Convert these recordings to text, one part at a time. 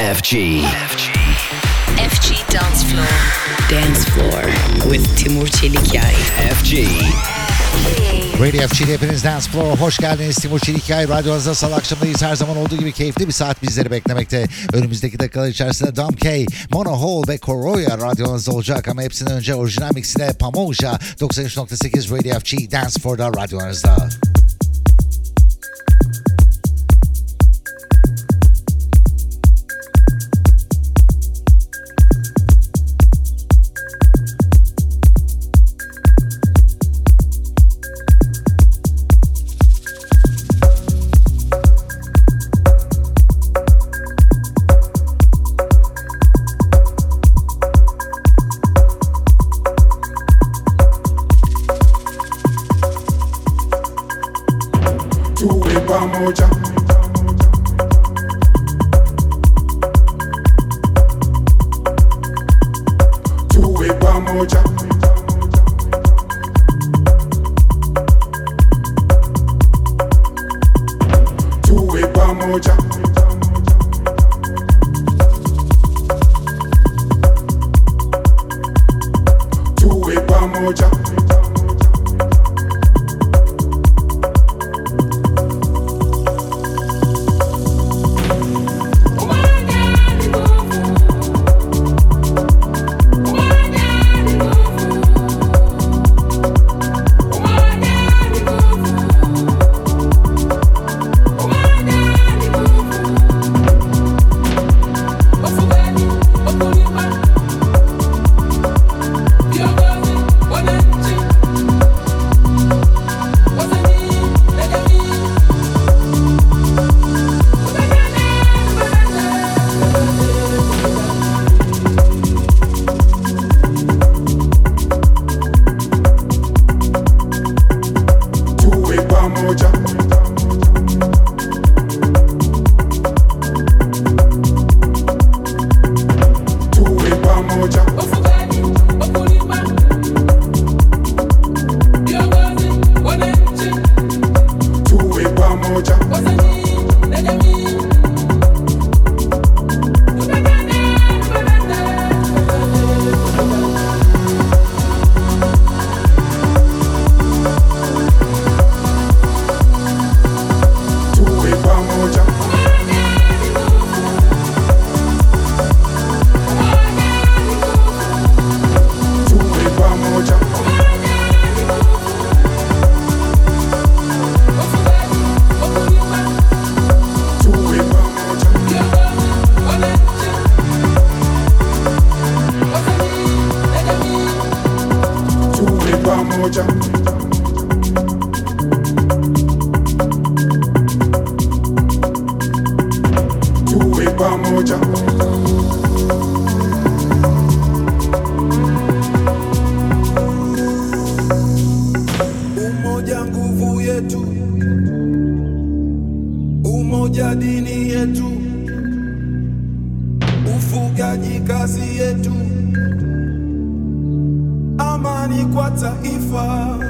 FG. FG Dance Floor. Dance Floor with Timur Çelikyay. FG. Radio FG'de hepiniz Dance Floor'a hoş geldiniz. Timur Çelikkay radyonuzda salı akşamındayız. Her zaman olduğu gibi keyifli bir saat bizleri beklemekte. Önümüzdeki dakikalar içerisinde Dom K, Mono Hall ve Koroya radyonuzda olacak. Ama hepsinden önce orijinal mixine Pamoja 93.8 Radio FG Dance Floor'da radyonuzda. tuwe Cambodia amani kwa taifa.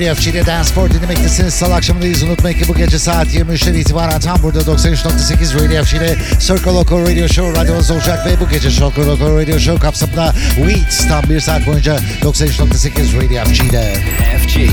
Radio FG'de Dance Floor dinlemektesiniz. Salı akşamındayız. Unutmayın ki bu gece saat 23'ten itibaren tam burada 93.8 Radio FG'de Circle Local Radio Show radyonuz olacak ve bu gece Circle Local Radio Show kapsamında Weeds tam bir saat boyunca 93.8 Radio FG'de. FG.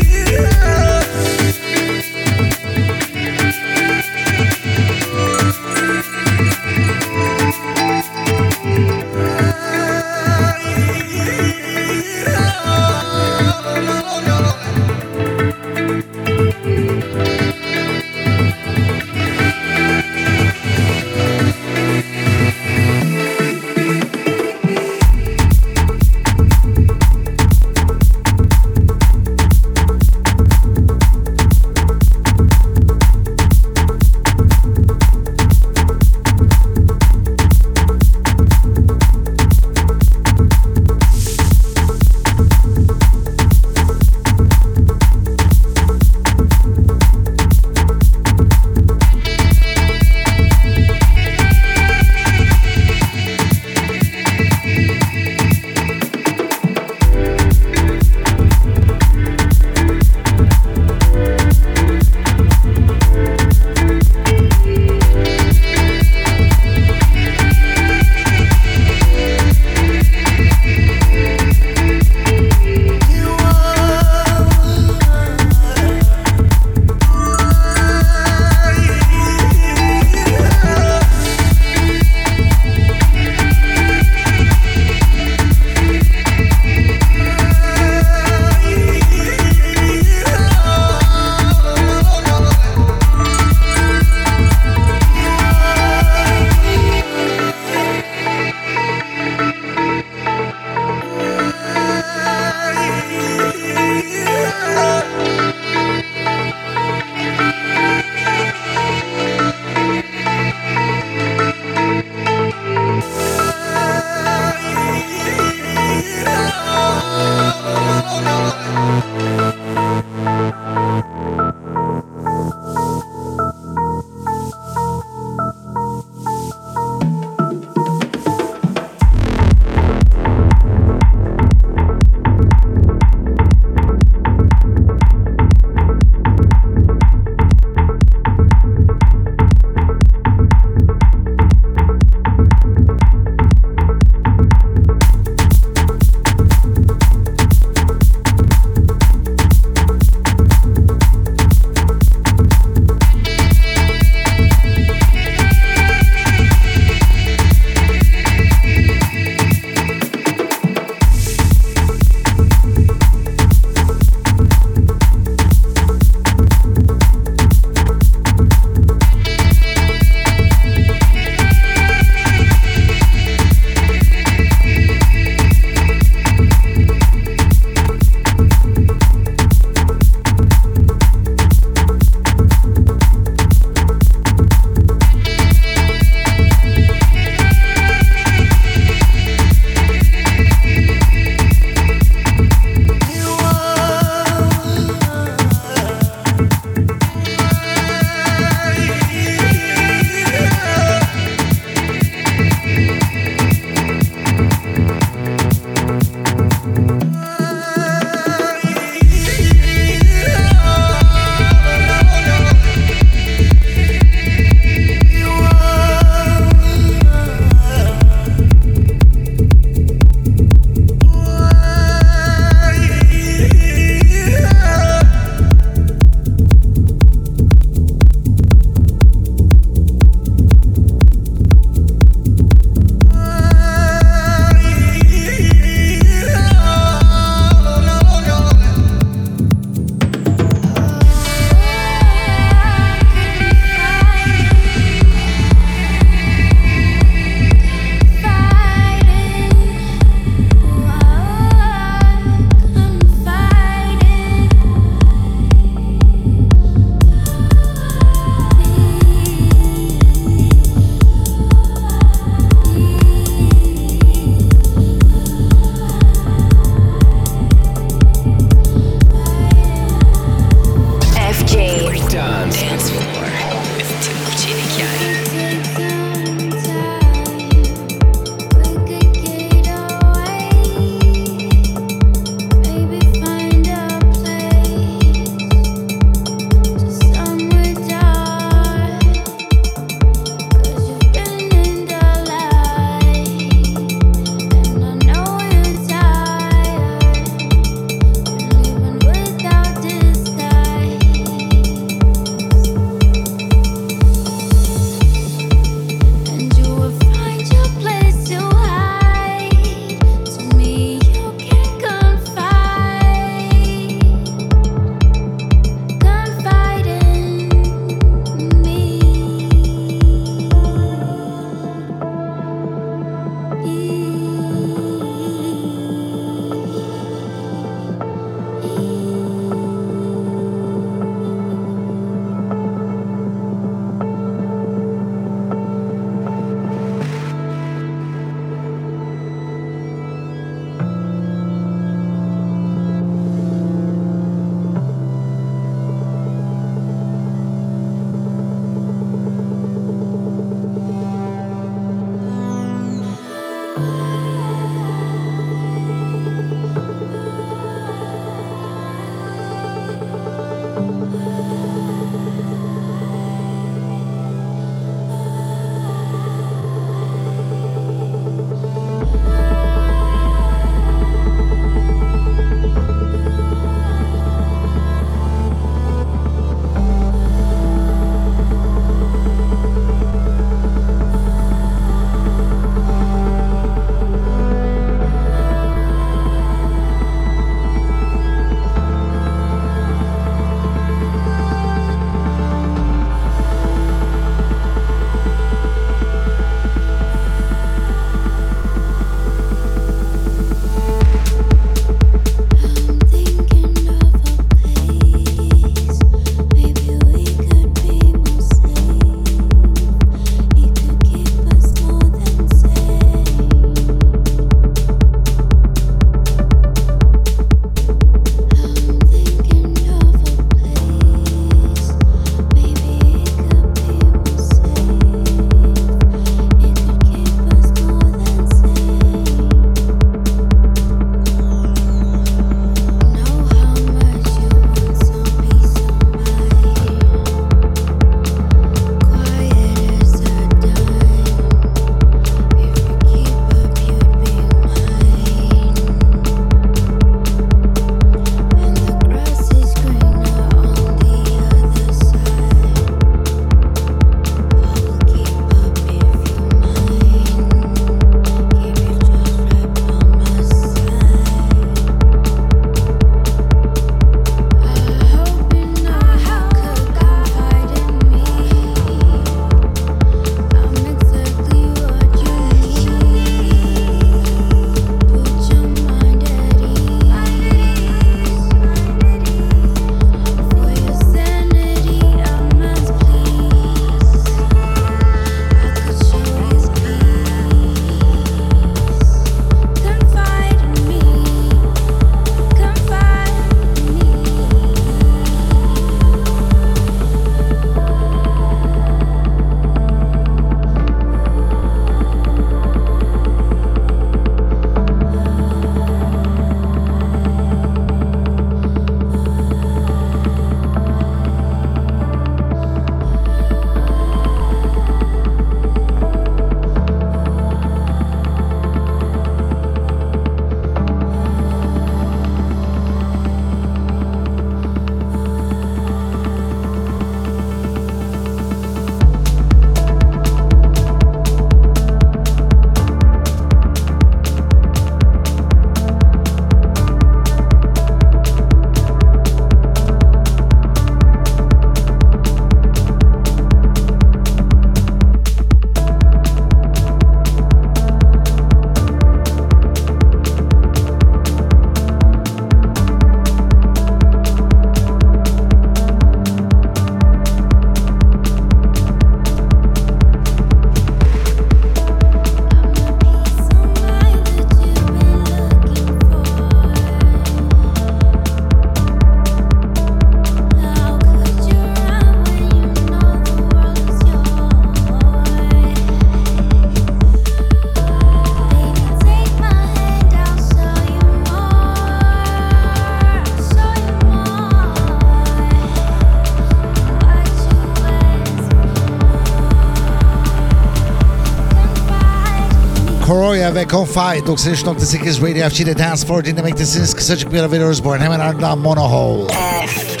Koroya ve Confide 93.8 Radio FG'de Dance Floor dinlemektesiniz. Kısacık bir ara veriyoruz bu arada. Hemen ardından Monohole. FG.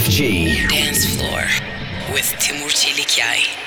FG. Dance Floor with Timur Çelikyay.